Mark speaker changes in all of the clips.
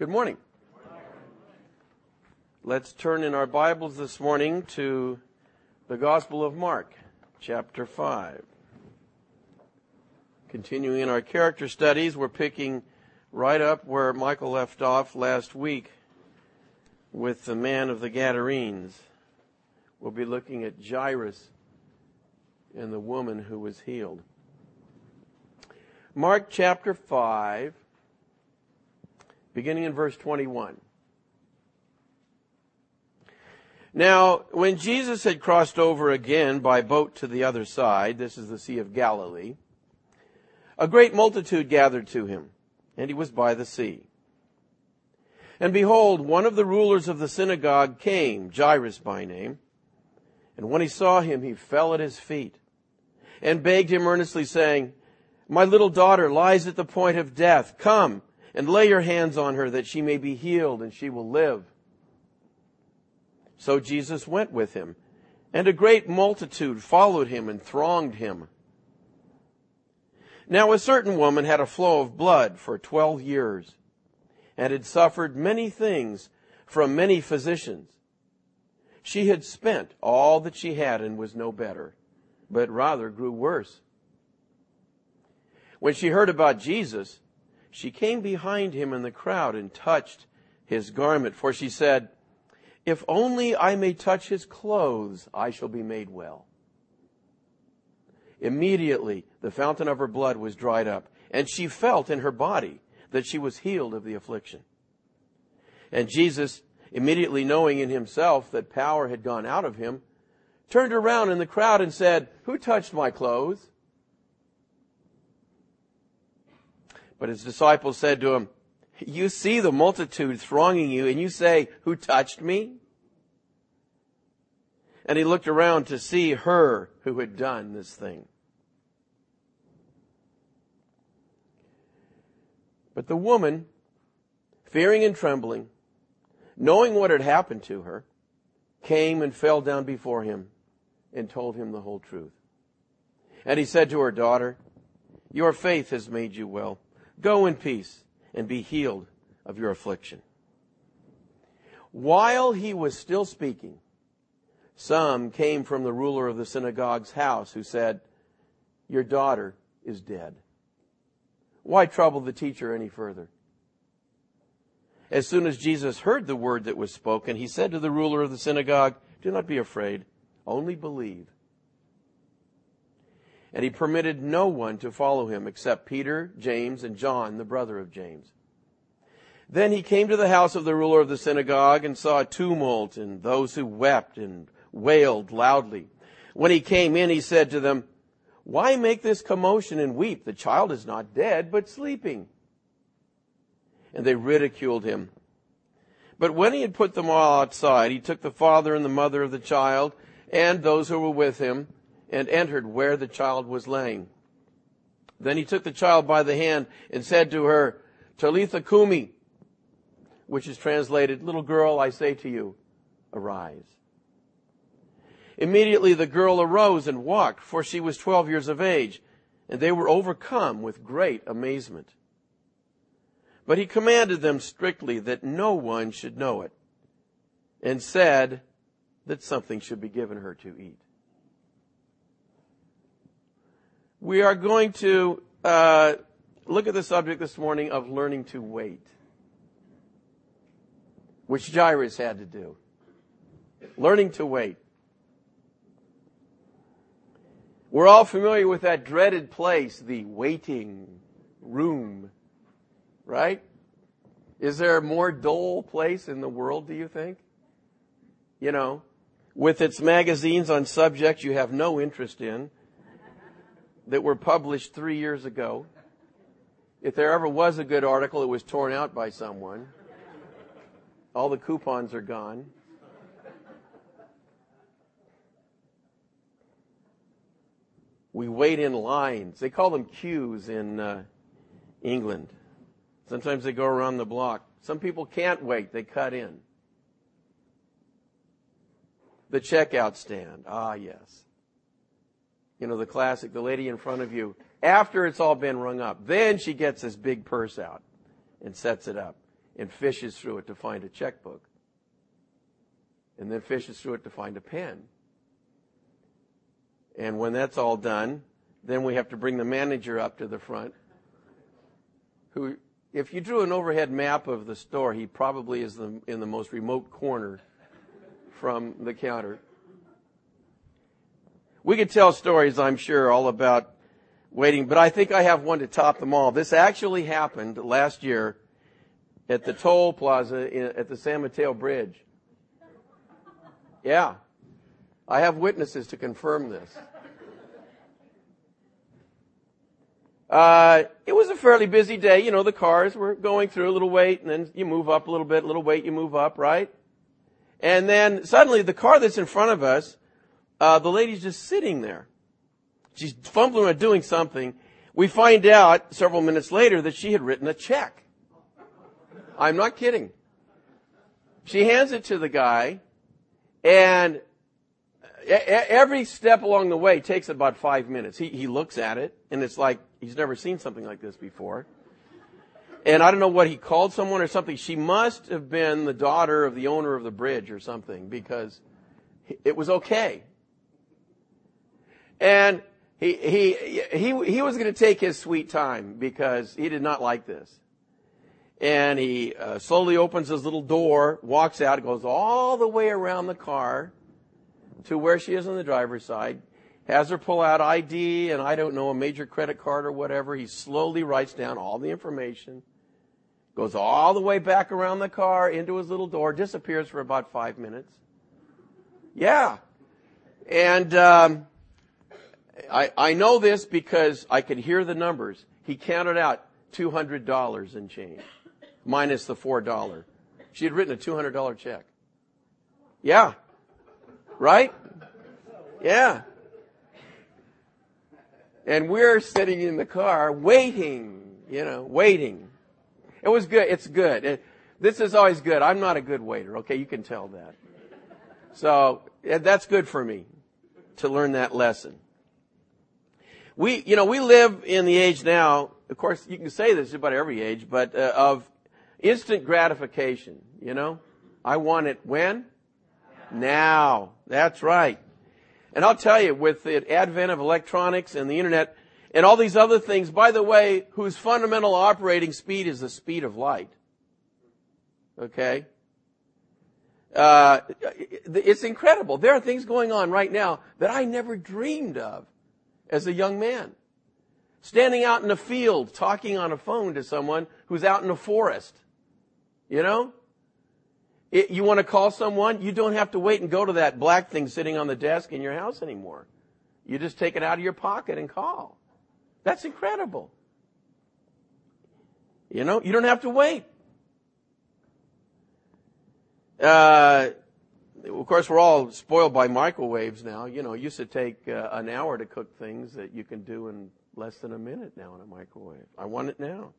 Speaker 1: Good morning. Let's turn in our Bibles this morning to the Gospel of Mark, chapter 5. Continuing in our character studies, we're picking right up where Michael left off last week with the man of the Gadarenes. We'll be looking at Jairus and the woman who was healed. Mark chapter 5, beginning in verse 21. Now, when Jesus had crossed over again by boat to the other side, this is the Sea of Galilee, a great multitude gathered to him, and he was by the sea. And behold, one of the rulers of the synagogue came, Jairus by name, and when he saw him, he fell at his feet and begged him earnestly, saying, my little daughter lies at the point of death. Come and lay your hands on her that she may be healed and she will live. So Jesus went with him, and a great multitude followed him and thronged him. Now a certain woman had a flow of blood for twelve years, and had suffered many things from many physicians. She had spent all that she had and was no better, but rather grew worse. When she heard about Jesus, she came behind him in the crowd and touched his garment, for she said, If only I may touch his clothes, I shall be made well. Immediately, the fountain of her blood was dried up, and she felt in her body that she was healed of the affliction. And Jesus, immediately knowing in himself that power had gone out of him, turned around in the crowd and said, Who touched my clothes? But his disciples said to him, You see the multitude thronging you, and you say, Who touched me? And he looked around to see her who had done this thing. But the woman, fearing and trembling, knowing what had happened to her, came and fell down before him and told him the whole truth. And he said to her daughter, Your faith has made you well. Go in peace and be healed of your affliction. While he was still speaking, some came from the ruler of the synagogue's house who said, Your daughter is dead. Why trouble the teacher any further? As soon as Jesus heard the word that was spoken, he said to the ruler of the synagogue, Do not be afraid, only believe and he permitted no one to follow him except Peter, James, and John, the brother of James. Then he came to the house of the ruler of the synagogue and saw a tumult and those who wept and wailed loudly. When he came in, he said to them, Why make this commotion and weep? The child is not dead, but sleeping. And they ridiculed him. But when he had put them all outside, he took the father and the mother of the child and those who were with him and entered where the child was laying. Then he took the child by the hand and said to her, Talitha Kumi, which is translated, little girl, I say to you, arise. Immediately the girl arose and walked, for she was twelve years of age, and they were overcome with great amazement. But he commanded them strictly that no one should know it, and said that something should be given her to eat. We are going to uh, look at the subject this morning of learning to wait, which Jairus had to do. Learning to wait. We're all familiar with that dreaded place, the waiting room, right? Is there a more dull place in the world, do you think? You know, with its magazines on subjects you have no interest in, that were published three years ago. If there ever was a good article, it was torn out by someone. All the coupons are gone. We wait in lines. They call them queues in uh, England. Sometimes they go around the block. Some people can't wait, they cut in. The checkout stand. Ah, yes you know, the classic, the lady in front of you, after it's all been rung up, then she gets this big purse out and sets it up. and fishes through it to find a checkbook. And then fishes through it to find a pen. And when that's all done, then we have to bring the manager up to the front. Who, if you drew an overhead map of the store, he probably is the, in the most remote corner from the counter. We could tell stories, I'm sure, all about waiting, but I think I have one to top them all. This actually happened last year at the toll plaza in, at the San Mateo Bridge. Yeah. I have witnesses to confirm this. Uh, it was a fairly busy day. You know, the cars were going through a little wait, and then you move up a little bit, a little wait, you move up, right? And then suddenly the car that's in front of us, uh, the lady's just sitting there. She's fumbling or doing something. We find out several minutes later that she had written a check. I'm not kidding. She hands it to the guy, and every step along the way takes about five minutes. He, he looks at it, and it's like he's never seen something like this before. And I don't know what he called someone or something. She must have been the daughter of the owner of the bridge or something because it was okay. And he, he, he, he was going to take his sweet time because he did not like this. And he uh, slowly opens his little door, walks out, goes all the way around the car to where she is on the driver's side, has her pull out ID and I don't know, a major credit card or whatever. He slowly writes down all the information, goes all the way back around the car into his little door, disappears for about five minutes. Yeah. And, um, I, I know this because I could hear the numbers. He counted out $200 in change, minus the $4. She had written a $200 check. Yeah. Right? Yeah. And we're sitting in the car waiting, you know, waiting. It was good. It's good. It, this is always good. I'm not a good waiter. Okay. You can tell that. So that's good for me to learn that lesson. We, you know, we live in the age now, of course, you can say this about every age, but uh, of instant gratification, you know? I want it when? Now. That's right. And I'll tell you, with the advent of electronics and the internet and all these other things, by the way, whose fundamental operating speed is the speed of light. Okay? Uh, it's incredible. There are things going on right now that I never dreamed of as a young man. Standing out in a field, talking on a phone to someone who's out in a forest. You know? It, you want to call someone, you don't have to wait and go to that black thing sitting on the desk in your house anymore. You just take it out of your pocket and call. That's incredible. You know, you don't have to wait. Uh, of course, we're all spoiled by microwaves now. You know, it used to take uh, an hour to cook things that you can do in less than a minute now in a microwave. I want it now.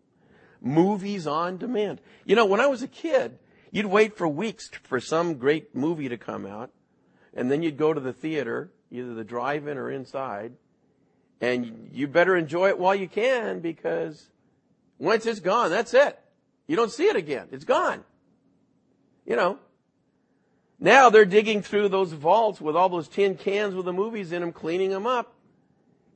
Speaker 1: Movies on demand. You know, when I was a kid, You'd wait for weeks for some great movie to come out, and then you'd go to the theater, either the drive-in or inside, and you better enjoy it while you can because once it's gone, that's it. You don't see it again. It's gone. You know. Now they're digging through those vaults with all those tin cans with the movies in them, cleaning them up.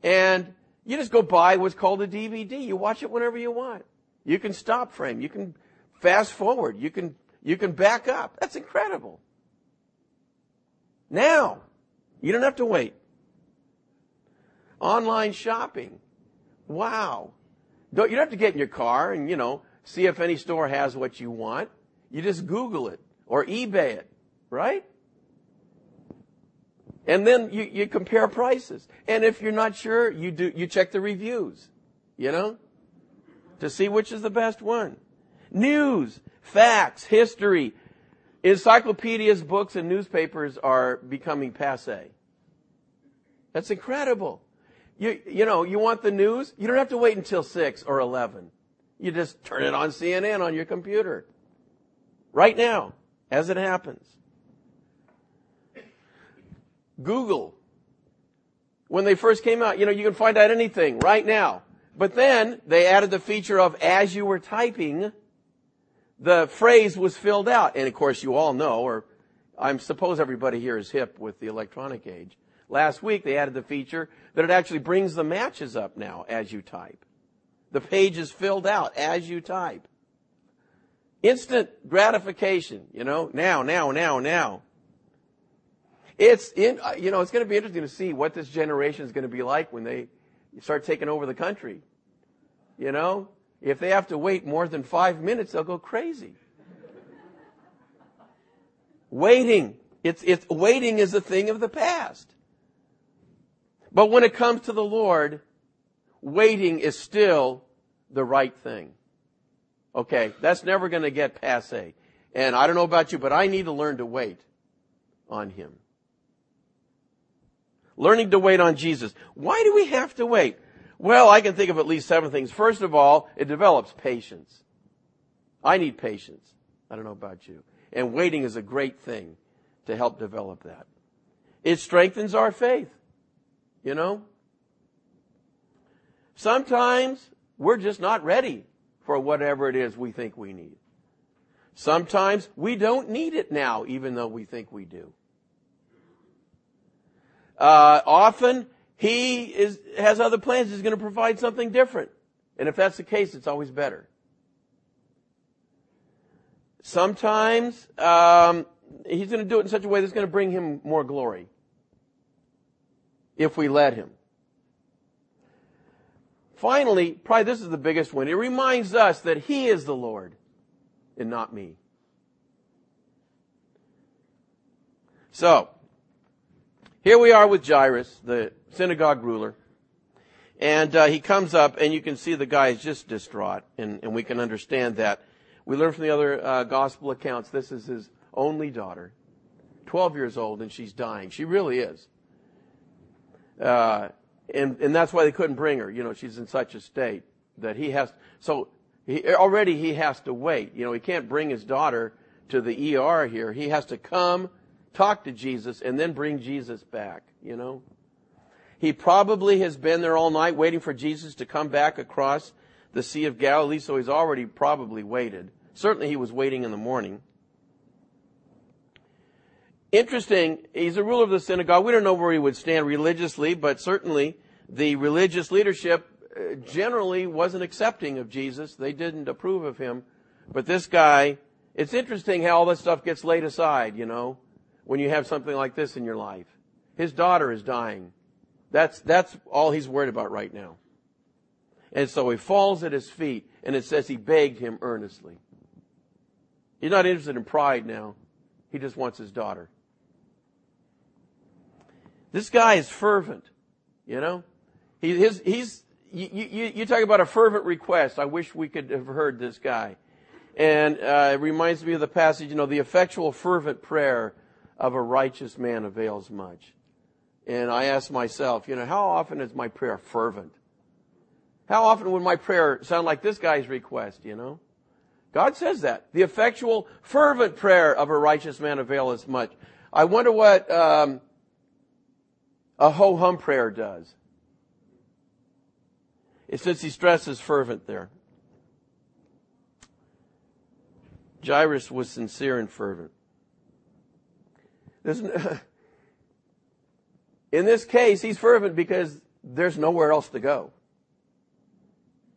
Speaker 1: And you just go buy what's called a DVD. You watch it whenever you want. You can stop frame. You can fast forward. You can you can back up. That's incredible. Now, you don't have to wait. Online shopping. Wow. Don't, you don't have to get in your car and, you know, see if any store has what you want. You just Google it or eBay it, right? And then you, you compare prices. And if you're not sure, you do, you check the reviews, you know, to see which is the best one. News facts, history, encyclopedias, books, and newspapers are becoming passe. That's incredible. You, you know, you want the news? You don't have to wait until 6 or 11. You just turn it on CNN on your computer. Right now, as it happens. Google. When they first came out, you know, you can find out anything right now. But then they added the feature of as you were typing, the phrase was filled out. And of course you all know, or I suppose everybody here is hip with the electronic age. Last week they added the feature that it actually brings the matches up now as you type. The page is filled out as you type. Instant gratification, you know, now, now, now, now. It's in, uh, you know, it's going to be interesting to see what this generation is going to be like when they start taking over the country. You know, if they have to wait more than five minutes, they'll go crazy. waiting. It's, it's, waiting is a thing of the past. But when it comes to the Lord, waiting is still the right thing. Okay, that's never going to get passe. And I don't know about you, but I need to learn to wait on Him. Learning to wait on Jesus. Why do we have to wait? Well, I can think of at least seven things. First of all, it develops patience. I need patience. I don't know about you. And waiting is a great thing to help develop that. It strengthens our faith. You know? Sometimes we're just not ready for whatever it is we think we need. Sometimes we don't need it now, even though we think we do. Uh, often he is, has other plans. He's going to provide something different. And if that's the case, it's always better. Sometimes um, he's going to do it in such a way that's going to bring him more glory. If we let him. Finally, probably this is the biggest one. It reminds us that he is the Lord and not me. So, here we are with Jairus, the synagogue ruler. And uh, he comes up, and you can see the guy is just distraught, and, and we can understand that. We learn from the other uh, gospel accounts this is his only daughter, 12 years old, and she's dying. She really is. Uh, and, and that's why they couldn't bring her. You know, she's in such a state that he has, so he, already he has to wait. You know, he can't bring his daughter to the ER here. He has to come talk to Jesus, and then bring Jesus back, you know? He probably has been there all night waiting for Jesus to come back across the Sea of Galilee, so he's already probably waited. Certainly he was waiting in the morning. Interesting, he's a ruler of the synagogue. We don't know where he would stand religiously, but certainly the religious leadership uh, generally wasn't accepting of Jesus. They didn't approve of him. But this guy, it's interesting how all this stuff gets laid aside, you know when you have something like this in your life. His daughter is dying. That's, that's all he's worried about right now. And so he falls at his feet and it says he begged him earnestly. He's not interested in pride now. He just wants his daughter. This guy is fervent, you know? He, his, he's, you, you, you talk about a fervent request. I wish we could have heard this guy. And uh, it reminds me of the passage, you know, the effectual fervent prayer of a righteous man avails much. And I ask myself, you know, how often is my prayer fervent? How often would my prayer sound like this guy's request, you know? God says that. The effectual, fervent prayer of a righteous man availeth much. I wonder what um, a ho-hum prayer does. It says he stresses fervent there. Jairus was sincere and fervent. in this case, he's fervent because there's nowhere else to go.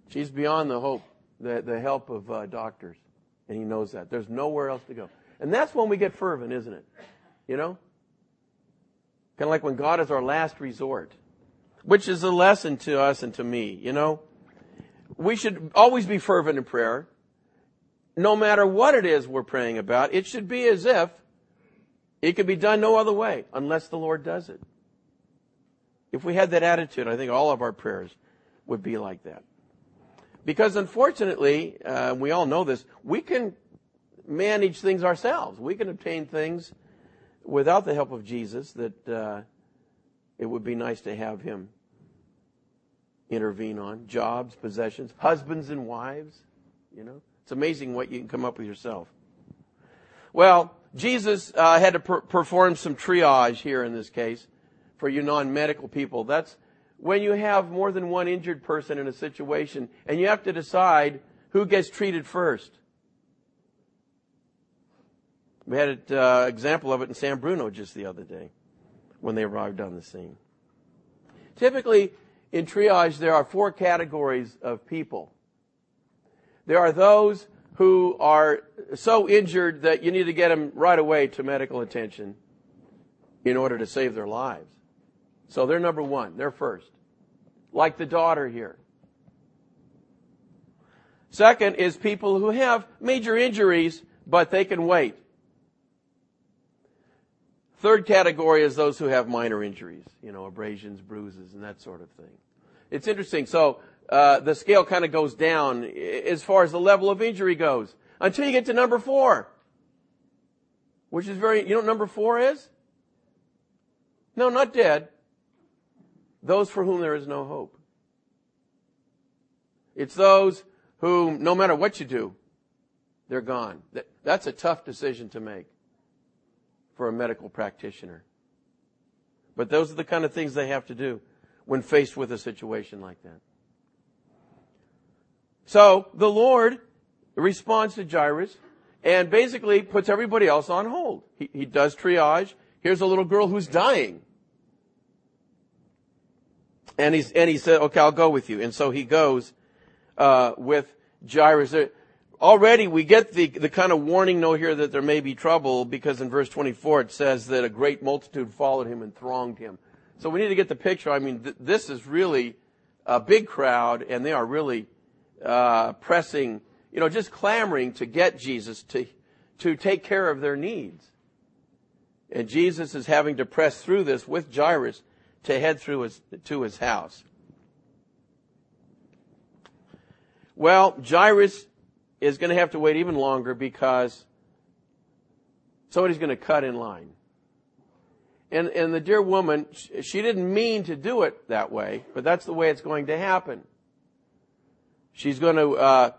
Speaker 1: She's beyond the hope, the, the help of uh, doctors. And he knows that. There's nowhere else to go. And that's when we get fervent, isn't it? You know? Kind of like when God is our last resort, which is a lesson to us and to me, you know? We should always be fervent in prayer. No matter what it is we're praying about, it should be as if it could be done no other way unless the Lord does it. If we had that attitude, I think all of our prayers would be like that. Because unfortunately, uh, we all know this, we can manage things ourselves. We can obtain things without the help of Jesus that uh, it would be nice to have Him intervene on. Jobs, possessions, husbands and wives. You know, it's amazing what you can come up with yourself. Well, Jesus uh, had to per- perform some triage here in this case for you non-medical people. That's when you have more than one injured person in a situation and you have to decide who gets treated first. We had an uh, example of it in San Bruno just the other day when they arrived on the scene. Typically, in triage, there are four categories of people. There are those who are so injured that you need to get them right away to medical attention in order to save their lives. So they're number one. They're first. Like the daughter here. Second is people who have major injuries, but they can wait. Third category is those who have minor injuries, you know, abrasions, bruises, and that sort of thing. It's interesting. So uh, the scale kind of goes down as far as the level of injury goes until you get to number four, which is very. You know what number four is? No, not dead. Those for whom there is no hope. It's those who, no matter what you do, they're gone. That's a tough decision to make for a medical practitioner. But those are the kind of things they have to do when faced with a situation like that. So the Lord responds to Jairus and basically puts everybody else on hold. He, he does triage. Here's a little girl who's dying. And he's, and he said, okay, I'll go with you. And so he goes, uh, with Jairus. Already we get the, the kind of warning note here that there may be trouble because in verse 24 it says that a great multitude followed him and thronged him. So we need to get the picture. I mean, th- this is really a big crowd and they are really, uh, pressing, you know, just clamoring to get Jesus to, to take care of their needs. And Jesus is having to press through this with Jairus to head through his, to his house. Well, Jairus is going to have to wait even longer because somebody's going to cut in line. And, and the dear woman, she didn't mean to do it that way, but that's the way it's going to happen. She's going to uh,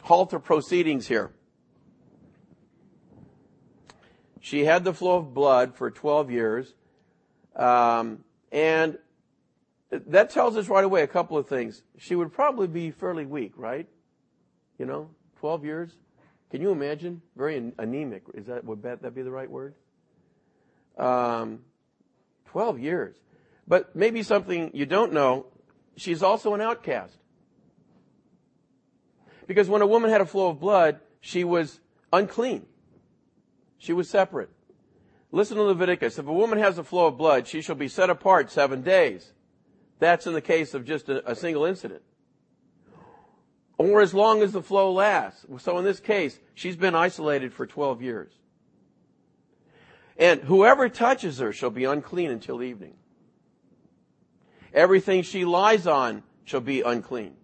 Speaker 1: halt her proceedings here. She had the flow of blood for 12 years. Um, and that tells us right away a couple of things. She would probably be fairly weak, right? You know, 12 years. Can you imagine? Very anemic. Is that, would that be the right word? Um, 12 years. But maybe something you don't know, she's also an outcast. Because when a woman had a flow of blood, she was unclean. She was separate. Listen to Leviticus. If a woman has a flow of blood, she shall be set apart seven days. That's in the case of just a, a single incident. Or as long as the flow lasts. So in this case, she's been isolated for 12 years. And whoever touches her shall be unclean until evening. Everything she lies on shall be unclean.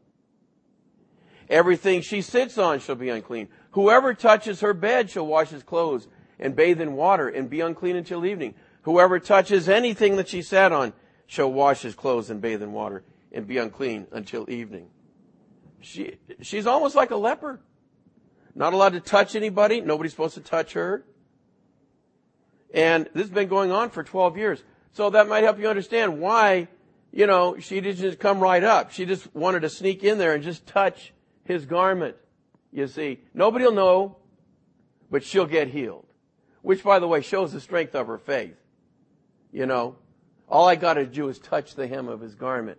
Speaker 1: Everything she sits on shall be unclean. Whoever touches her bed shall wash his clothes and bathe in water and be unclean until evening. Whoever touches anything that she sat on shall wash his clothes and bathe in water and be unclean until evening. She, she's almost like a leper. Not allowed to touch anybody. Nobody's supposed to touch her. And this has been going on for 12 years. So that might help you understand why, you know, she didn't just come right up. She just wanted to sneak in there and just touch his garment. You see, nobody will know, but she'll get healed. Which, by the way, shows the strength of her faith. You know, all I got to do is touch the hem of his garment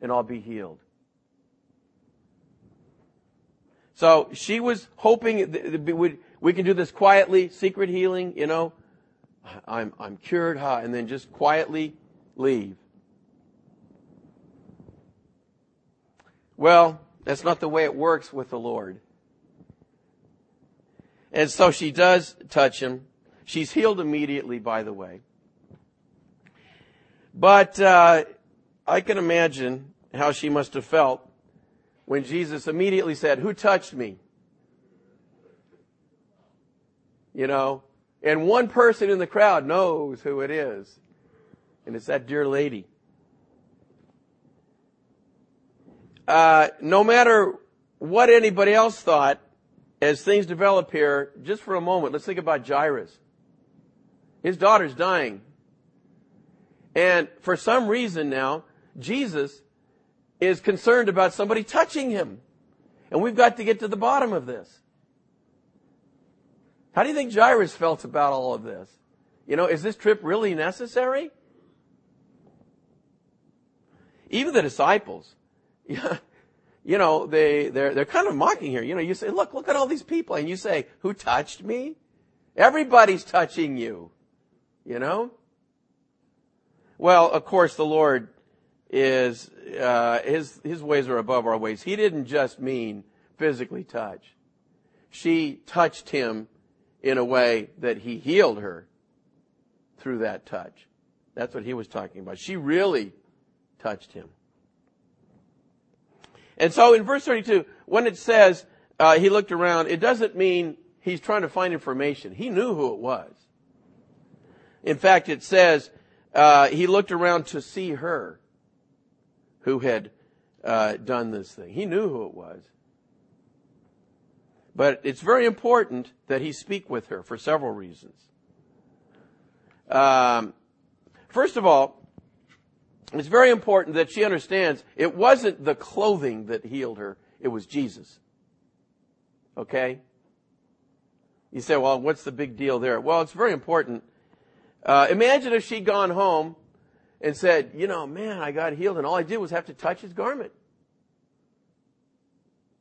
Speaker 1: and I'll be healed. So she was hoping that we can do this quietly, secret healing, you know. I'm, I'm cured, huh? And then just quietly leave. Well, that's not the way it works with the Lord. And so she does touch him. She's healed immediately, by the way. But uh, I can imagine how she must have felt when Jesus immediately said, Who touched me? You know, and one person in the crowd knows who it is. And it's that dear lady. Uh, no matter what anybody else thought, as things develop here, just for a moment, let's think about Jairus. His daughter's dying. And for some reason now, Jesus is concerned about somebody touching him. And we've got to get to the bottom of this. How do you think Jairus felt about all of this? You know, is this trip really necessary? Even the disciples, you know, they, they're, they're kind of mocking here. You know, you say, look, look at all these people. And you say, who touched me? Everybody's touching you. You know? Well, of course, the Lord is, uh, his, his ways are above our ways. He didn't just mean physically touch. She touched him in a way that he healed her through that touch. That's what he was talking about. She really touched him. And so in verse 32, when it says uh, he looked around, it doesn't mean he's trying to find information. He knew who it was. In fact, it says uh, he looked around to see her who had uh, done this thing. He knew who it was. But it's very important that he speak with her for several reasons. Um, first of all, it's very important that she understands it wasn't the clothing that healed her, it was Jesus. Okay? You say, well, what's the big deal there? Well, it's very important. Uh, imagine if she'd gone home and said, you know, man, I got healed and all I did was have to touch his garment.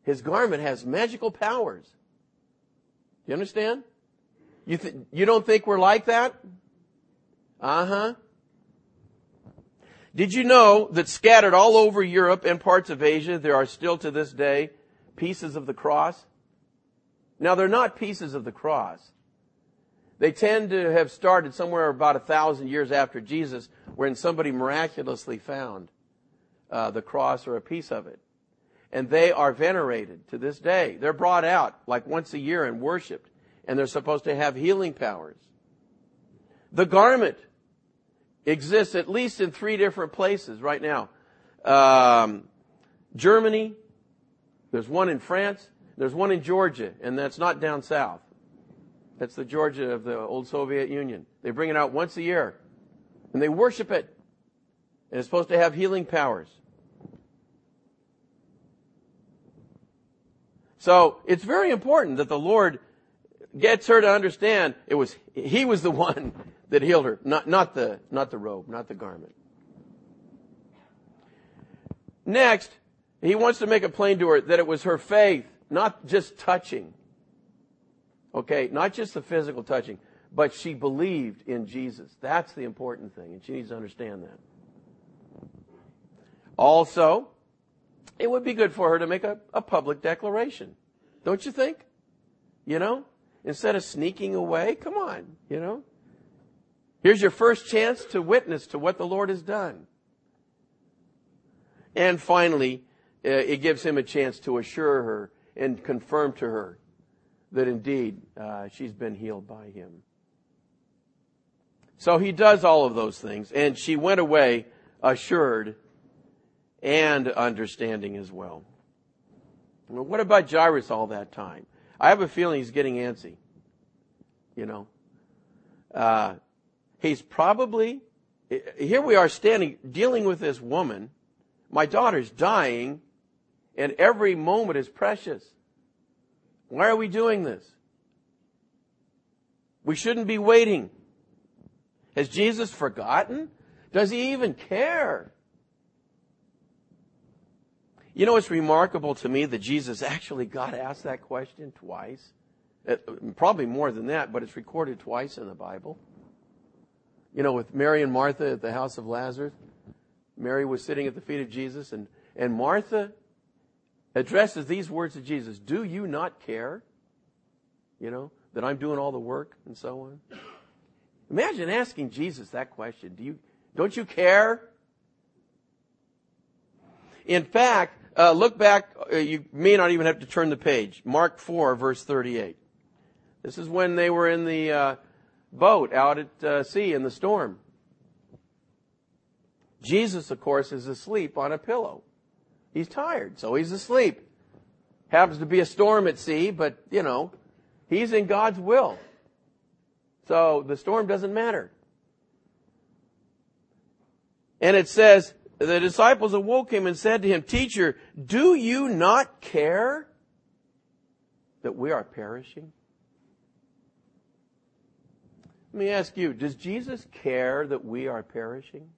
Speaker 1: His garment has magical powers. You understand? You, th- you don't think we're like that? Uh huh. Did you know that scattered all over Europe and parts of Asia, there are still to this day pieces of the cross? Now they're not pieces of the cross. They tend to have started somewhere about a thousand years after Jesus, when somebody miraculously found uh, the cross or a piece of it and they are venerated to this day. They're brought out like once a year and worshiped, and they're supposed to have healing powers. The garment exists at least in three different places right now. Um, Germany, there's one in France, there's one in Georgia, and that's not down south. That's the Georgia of the old Soviet Union. They bring it out once a year, and they worship it. And it's supposed to have healing powers. So it's very important that the Lord gets her to understand it was He was the one that healed her, not, not the not the robe, not the garment. Next, he wants to make it plain to her that it was her faith, not just touching. Okay, not just the physical touching, but she believed in Jesus. That's the important thing, and she needs to understand that. Also, it would be good for her to make a, a public declaration. Don't you think? You know? Instead of sneaking away, come on, you know? Here's your first chance to witness to what the Lord has done. And finally, uh, it gives him a chance to assure her and confirm to her that indeed uh, she's been healed by him. So he does all of those things, and she went away assured and understanding as well. well. What about Jairus all that time? I have a feeling he's getting antsy. You know, uh, he's probably here. We are standing dealing with this woman. My daughter's dying, and every moment is precious. Why are we doing this? We shouldn't be waiting. Has Jesus forgotten? Does he even care? You know, it's remarkable to me that Jesus actually got asked that question twice. Uh, probably more than that, but it's recorded twice in the Bible. You know, with Mary and Martha at the house of Lazarus, Mary was sitting at the feet of Jesus, and, and Martha addresses these words to Jesus Do you not care? You know, that I'm doing all the work and so on. Imagine asking Jesus that question. Do you, don't you care? In fact, uh, look back. Uh, you may not even have to turn the page. Mark 4, verse 38. This is when they were in the uh, boat out at uh, sea in the storm. Jesus, of course, is asleep on a pillow. He's tired, so he's asleep. Happens to be a storm at sea, but, you know, he's in God's will. So the storm doesn't matter. And it says, the disciples awoke him and said to him, Teacher, do you not care that we are perishing? Let me ask you, does Jesus care that we are perishing?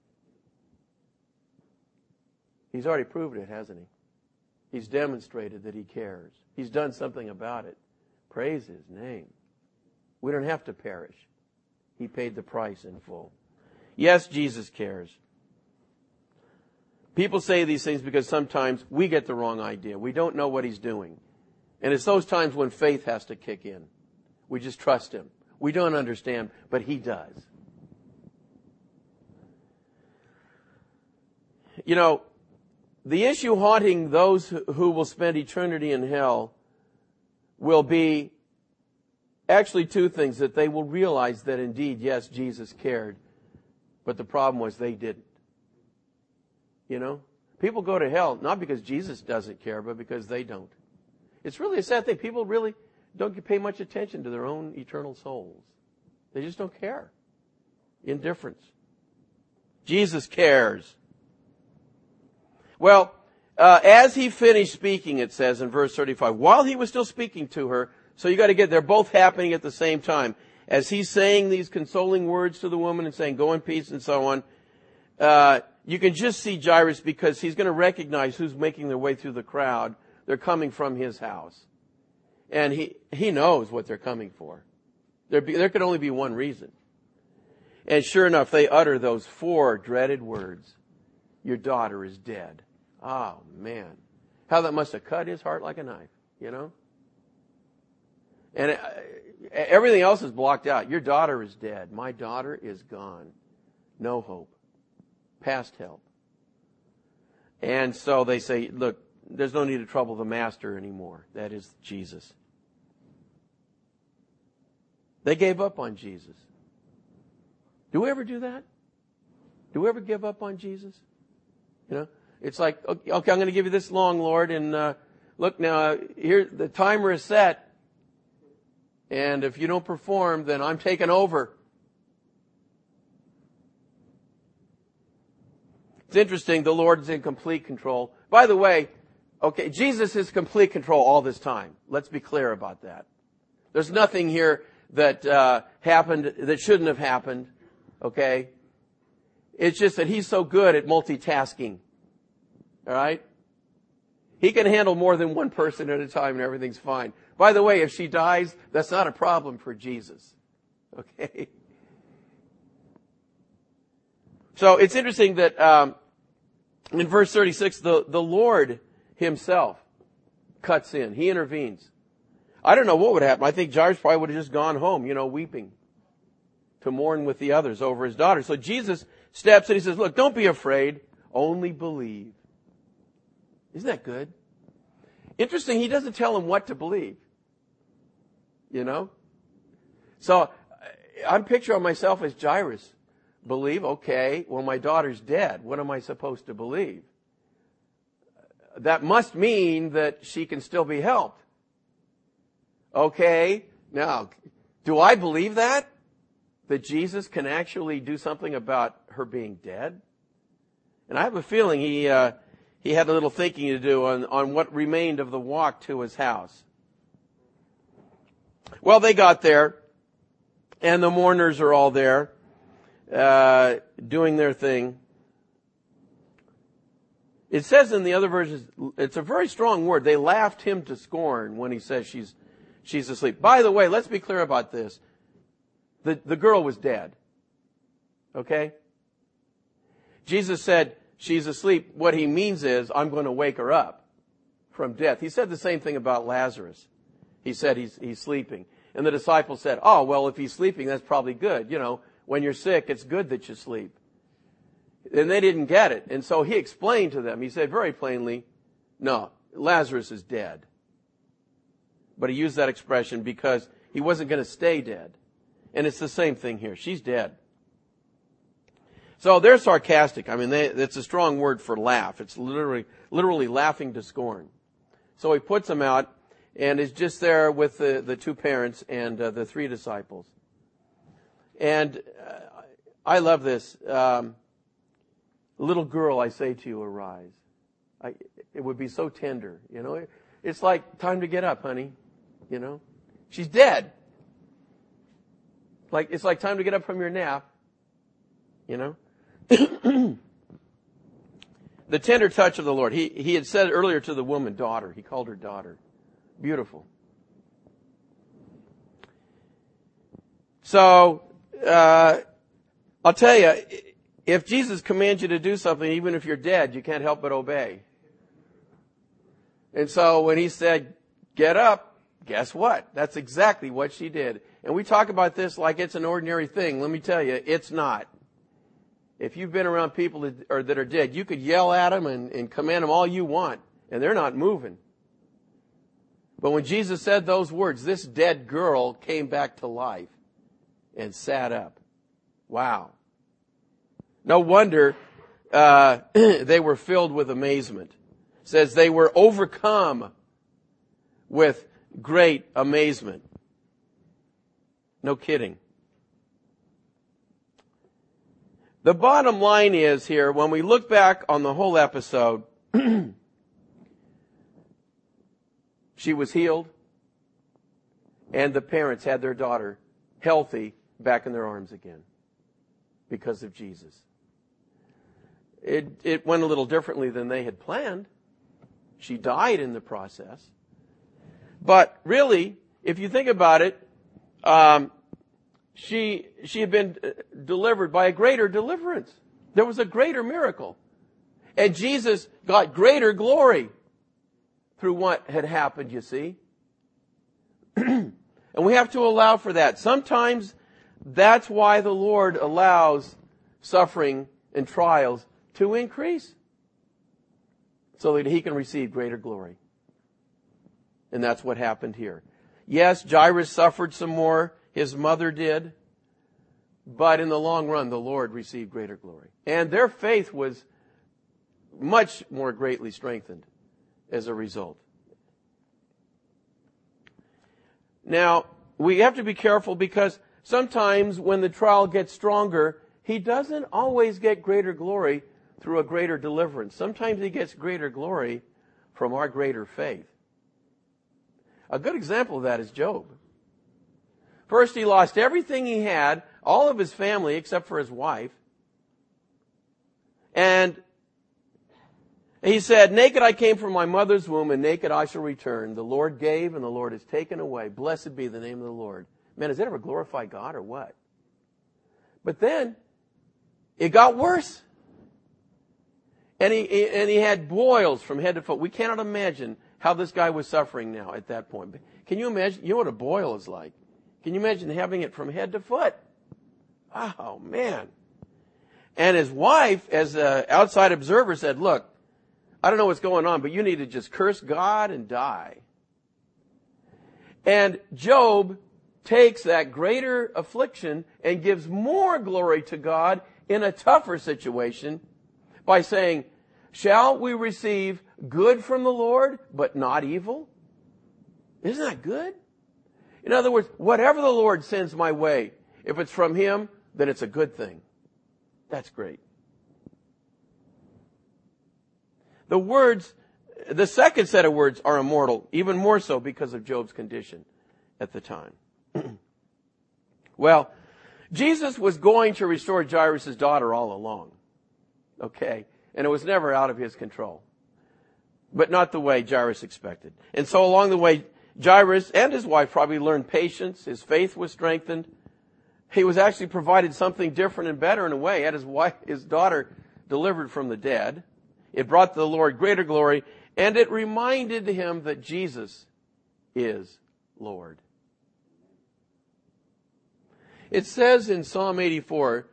Speaker 1: He's already proved it, hasn't he? He's demonstrated that he cares. He's done something about it. Praise his name. We don't have to perish. He paid the price in full. Yes, Jesus cares. People say these things because sometimes we get the wrong idea. We don't know what he's doing. And it's those times when faith has to kick in. We just trust him. We don't understand, but he does. You know, the issue haunting those who will spend eternity in hell will be actually two things that they will realize that indeed, yes, Jesus cared, but the problem was they didn't. You know? People go to hell not because Jesus doesn't care, but because they don't. It's really a sad thing. People really don't pay much attention to their own eternal souls. They just don't care. Indifference. Jesus cares. Well, uh, as he finished speaking, it says in verse 35, while he was still speaking to her, so you gotta get, they're both happening at the same time. As he's saying these consoling words to the woman and saying, go in peace and so on, uh, you can just see Jairus because he's gonna recognize who's making their way through the crowd. They're coming from his house. And he, he knows what they're coming for. There, be, there could only be one reason. And sure enough, they utter those four dreaded words. Your daughter is dead. Oh man. How that must have cut his heart like a knife, you know? And uh, everything else is blocked out. Your daughter is dead. My daughter is gone. No hope. Past help. And so they say, look, there's no need to trouble the master anymore. That is Jesus. They gave up on Jesus. Do we ever do that? Do we ever give up on Jesus? You know, it's like, okay, I'm going to give you this long, Lord, and uh, look now, here the timer is set, and if you don't perform, then I'm taking over. It's interesting, the Lord is in complete control. By the way, okay, Jesus is complete control all this time. Let's be clear about that. There's nothing here that uh, happened that shouldn't have happened. Okay, it's just that he's so good at multitasking. All right, he can handle more than one person at a time, and everything's fine. By the way, if she dies, that's not a problem for Jesus. Okay. So it's interesting that um, in verse 36, the, the Lord himself cuts in. He intervenes. I don't know what would happen. I think Jairus probably would have just gone home, you know, weeping to mourn with the others over his daughter. So Jesus steps and he says, look, don't be afraid. Only believe. Isn't that good? Interesting. He doesn't tell him what to believe. You know? So uh, I'm picturing myself as Jairus. Believe, okay, well my daughter's dead. What am I supposed to believe? That must mean that she can still be helped. Okay, now, do I believe that? That Jesus can actually do something about her being dead? And I have a feeling he, uh, he had a little thinking to do on, on what remained of the walk to his house. Well, they got there, and the mourners are all there, uh, doing their thing. It says in the other versions, it's a very strong word. They laughed him to scorn when he says she's she's asleep. By the way, let's be clear about this. The, the girl was dead. Okay? Jesus said, she's asleep. What he means is, I'm going to wake her up from death. He said the same thing about Lazarus. He said he's, he's sleeping. And the disciples said, oh, well, if he's sleeping, that's probably good. You know, when you're sick, it's good that you sleep. And they didn't get it. And so he explained to them, he said very plainly, no, Lazarus is dead but he used that expression because he wasn't going to stay dead. And it's the same thing here. She's dead. So they're sarcastic. I mean, they, it's a strong word for laugh. It's literally, literally laughing to scorn. So he puts them out and is just there with the, the two parents and uh, the three disciples. And uh, I love this. Um, little girl, I say to you, arise. I, it would be so tender, you know. It's like time to get up, honey. You know? She's dead. Like, it's like time to get up from your nap. You know? the tender touch of the Lord. He, he had said earlier to the woman, daughter. He called her daughter. Beautiful. So, uh, I'll tell you, if Jesus commands you to do something, even if you're dead, you can't help but obey. And so when he said, get up, guess what? That's exactly what she did. And we talk about this like it's an ordinary thing. Let me tell you, it's not. If you've been around people that are, that are dead, you could yell at them and, and command them all you want, and they're not moving. But when Jesus said those words, this dead girl came back to life and sat up. Wow. No wonder uh, they were filled with amazement. It says they were overcome with great amazement. No kidding. The bottom line is here, when we look back on the whole episode, she was healed, and the parents had their daughter healthy back in their arms again because of Jesus. It, it went a little differently than they had planned. She died in the process. But really, if you think about it, um, she she had been uh, delivered by a greater deliverance. There was a greater miracle, and Jesus got greater glory through what had happened. You see, and we have to allow for that. Sometimes that's why the Lord allows suffering and trials to increase so that he can receive greater glory. And that's what happened here. Yes, Jairus suffered some more. His mother did. But in the long run, the Lord received greater glory. And their faith was much more greatly strengthened as a result. Now, we have to be careful because sometimes when the trial gets stronger, he doesn't always get greater glory through a greater deliverance. Sometimes he gets greater glory from our greater faith. A good example of that is Job. First, he lost everything he had, all of his family except for his wife. And he said, Naked I came from my mother's womb, and naked I shall return. The Lord gave, and the Lord has taken away. Blessed be the name of the Lord. Man, does that ever glorify God or what? But then, it got worse. And he, and he had boils from head to foot. We cannot imagine how this guy was suffering now at that point. Can you imagine? You know what a boil is like? Can you imagine having it from head to foot? Oh man. And his wife, as an outside observer, said, look, I don't know what's going on, but you need to just curse God and die. And Job takes that greater affliction and gives more glory to God in a tougher situation by saying, shall we receive good from the Lord, but not evil? Isn't that good? In other words, whatever the Lord sends my way, if it's from Him, then it's a good thing. That's great. The words, the second set of words are immortal, even more so because of Job's condition at the time. well, Jesus was going to restore Jairus' daughter all along. Okay? And it was never out of his control. But not the way Jairus expected. And so along the way, Jairus and his wife probably learned patience. His faith was strengthened. He was actually provided something different and better in a way. He had his wife, his daughter delivered from the dead. It brought the Lord greater glory and it reminded him that Jesus is Lord. It says in Psalm 84,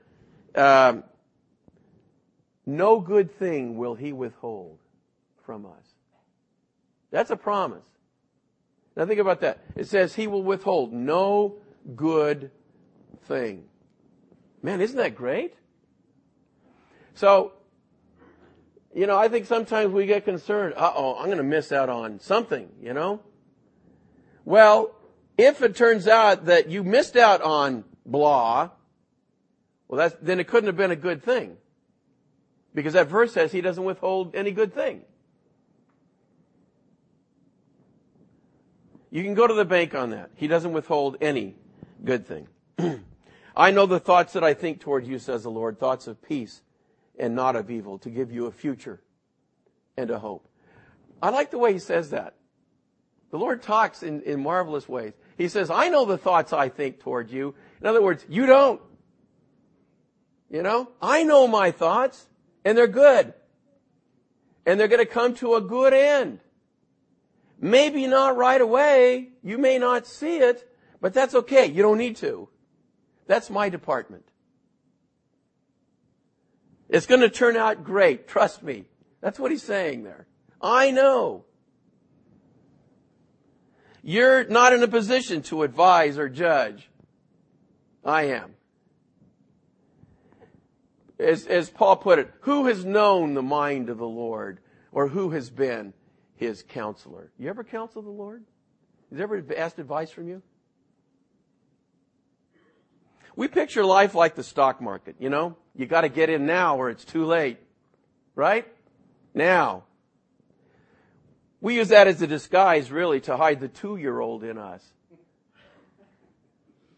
Speaker 1: um, no good thing will he withhold from us. That's a promise. Now think about that. It says he will withhold no good thing. Man, isn't that great? So, you know, I think sometimes we get concerned, uh-oh, I'm going to miss out on something, you know? Well, if it turns out that you missed out on blah, well, that's, then it couldn't have been a good thing. Because that verse says he doesn't withhold any good thing. You can go to the bank on that. He doesn't withhold any good thing. I know the thoughts that I think toward you, says the Lord, thoughts of peace and not of evil, to give you a future and a hope. I like the way he says that. The Lord talks in, in marvelous ways. He says, I know the thoughts I think toward you. In other words, you don't. You know, I know my thoughts and they're good. And they're going to come to a good end. Maybe not right away. You may not see it, but that's okay. You don't need to. That's my department. It's going to turn out great. Trust me. That's what he's saying there. I know. You're not in a position to advise or judge. I am. As, as Paul put it, who has known the mind of the Lord or who has been his counselor? You ever counsel the Lord? Has ever asked advice from you? We picture life like the stock market, you know? You gotta get in now or it's too late. Right? Now. We use that as a disguise really to hide the two-year-old in us.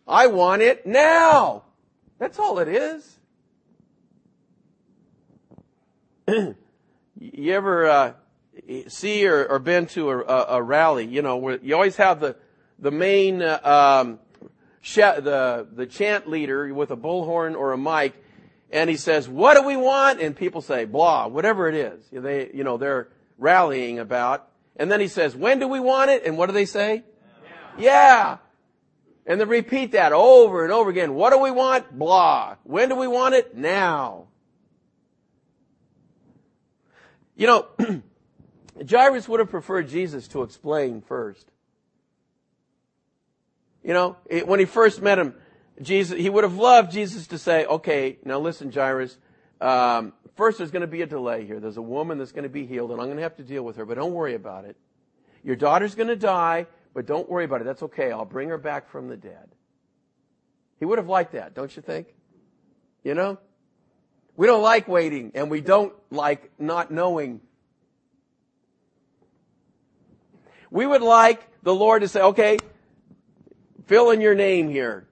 Speaker 1: I want it now. That's all it is. you ever uh, see or, or, been to a, a, a, rally? You know, where you always have the the main uh, um, the the chant leader with a bullhorn or a mic, and he says, "What do we want?" And people say, "Blah," whatever it is. They, you know, they're rallying about. And then he says, "When do we want it?" And what do they say? Yeah. yeah. And they repeat that over and over again. What do we want? Blah. When do we want it? Now. You know, Jairus would have preferred Jesus to explain first. You know, it, when he first met him, Jesus, he would have loved Jesus to say, okay, now listen, Jairus, um, first there's going to be a delay here. There's a woman that's going to be healed and I'm going to have to deal with her, but don't worry about it. Your daughter's going to die, but don't worry about it. That's okay. I'll bring her back from the dead. He would have liked that, don't you think? You know? We don't like waiting and we don't like not knowing. We would like the Lord to say, okay, fill in your name here.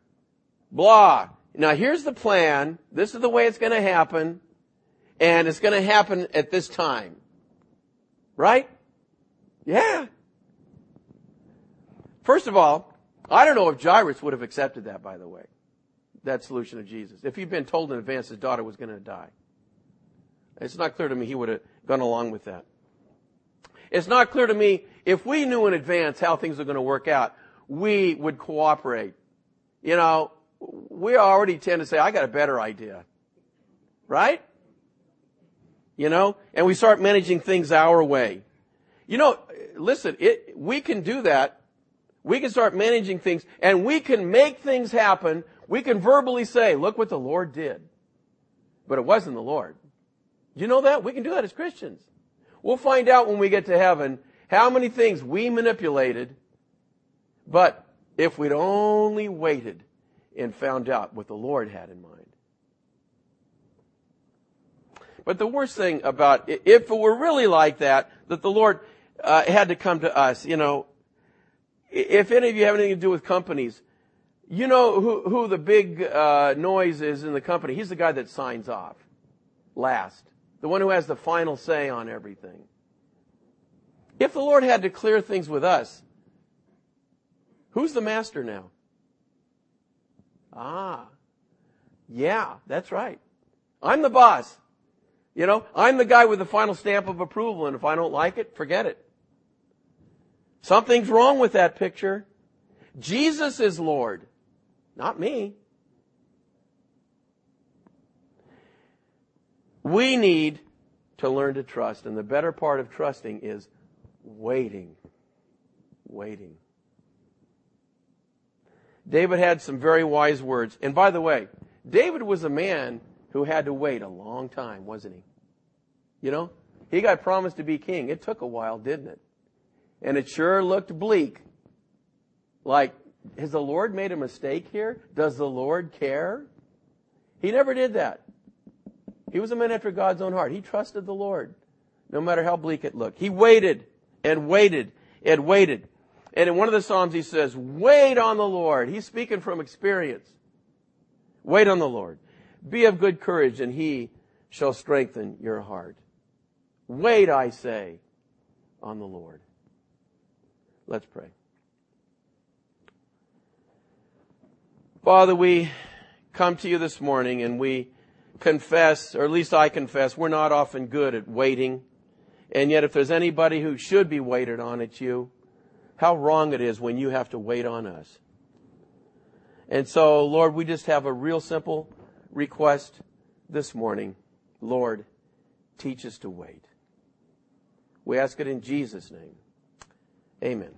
Speaker 1: Blah. Now here's the plan. This is the way it's going to happen. And it's going to happen at this time. Right? Yeah. First of all, I don't know if Jairus would have accepted that, by the way. That solution of Jesus. If he'd been told in advance his daughter was going to die. It's not clear to me he would have gone along with that. It's not clear to me if we knew in advance how things are going to work out, we would cooperate. You know, we already tend to say, I got a better idea. Right? You know, and we start managing things our way. You know, listen, it, we can do that. We can start managing things and we can make things happen. We can verbally say, look what the Lord did. But it wasn't the Lord. You know that? We can do that as Christians. We'll find out when we get to heaven how many things we manipulated but if we'd only waited and found out what the Lord had in mind. But the worst thing about, if it were really like that, that the Lord uh, had to come to us, you know, if any of you have anything to do with companies, you know who, who the big uh, noise is in the company. He's the guy that signs off last. The one who has the final say on everything. If the Lord had to clear things with us, Who's the master now? Ah, yeah, that's right. I'm the boss. You know, I'm the guy with the final stamp of approval, and if I don't like it, forget it. Something's wrong with that picture. Jesus is Lord, not me. We need to learn to trust, and the better part of trusting is waiting. Waiting. David had some very wise words. And by the way, David was a man who had to wait a long time, wasn't he? You know, he got promised to be king. It took a while, didn't it? And it sure looked bleak. Like, has the Lord made a mistake here? Does the Lord care? He never did that. He was a man after God's own heart. He trusted the Lord, no matter how bleak it looked. He waited and waited and waited. And in one of the Psalms he says, wait on the Lord. He's speaking from experience. Wait on the Lord. Be of good courage and he shall strengthen your heart. Wait, I say, on the Lord. Let's pray. Father, we come to you this morning and we confess, or at least I confess, we're not often good at waiting. And yet if there's anybody who should be waited on, it's you. How wrong it is when you have to wait on us. And so, Lord, we just have a real simple request this morning. Lord, teach us to wait. We ask it in Jesus' name. Amen.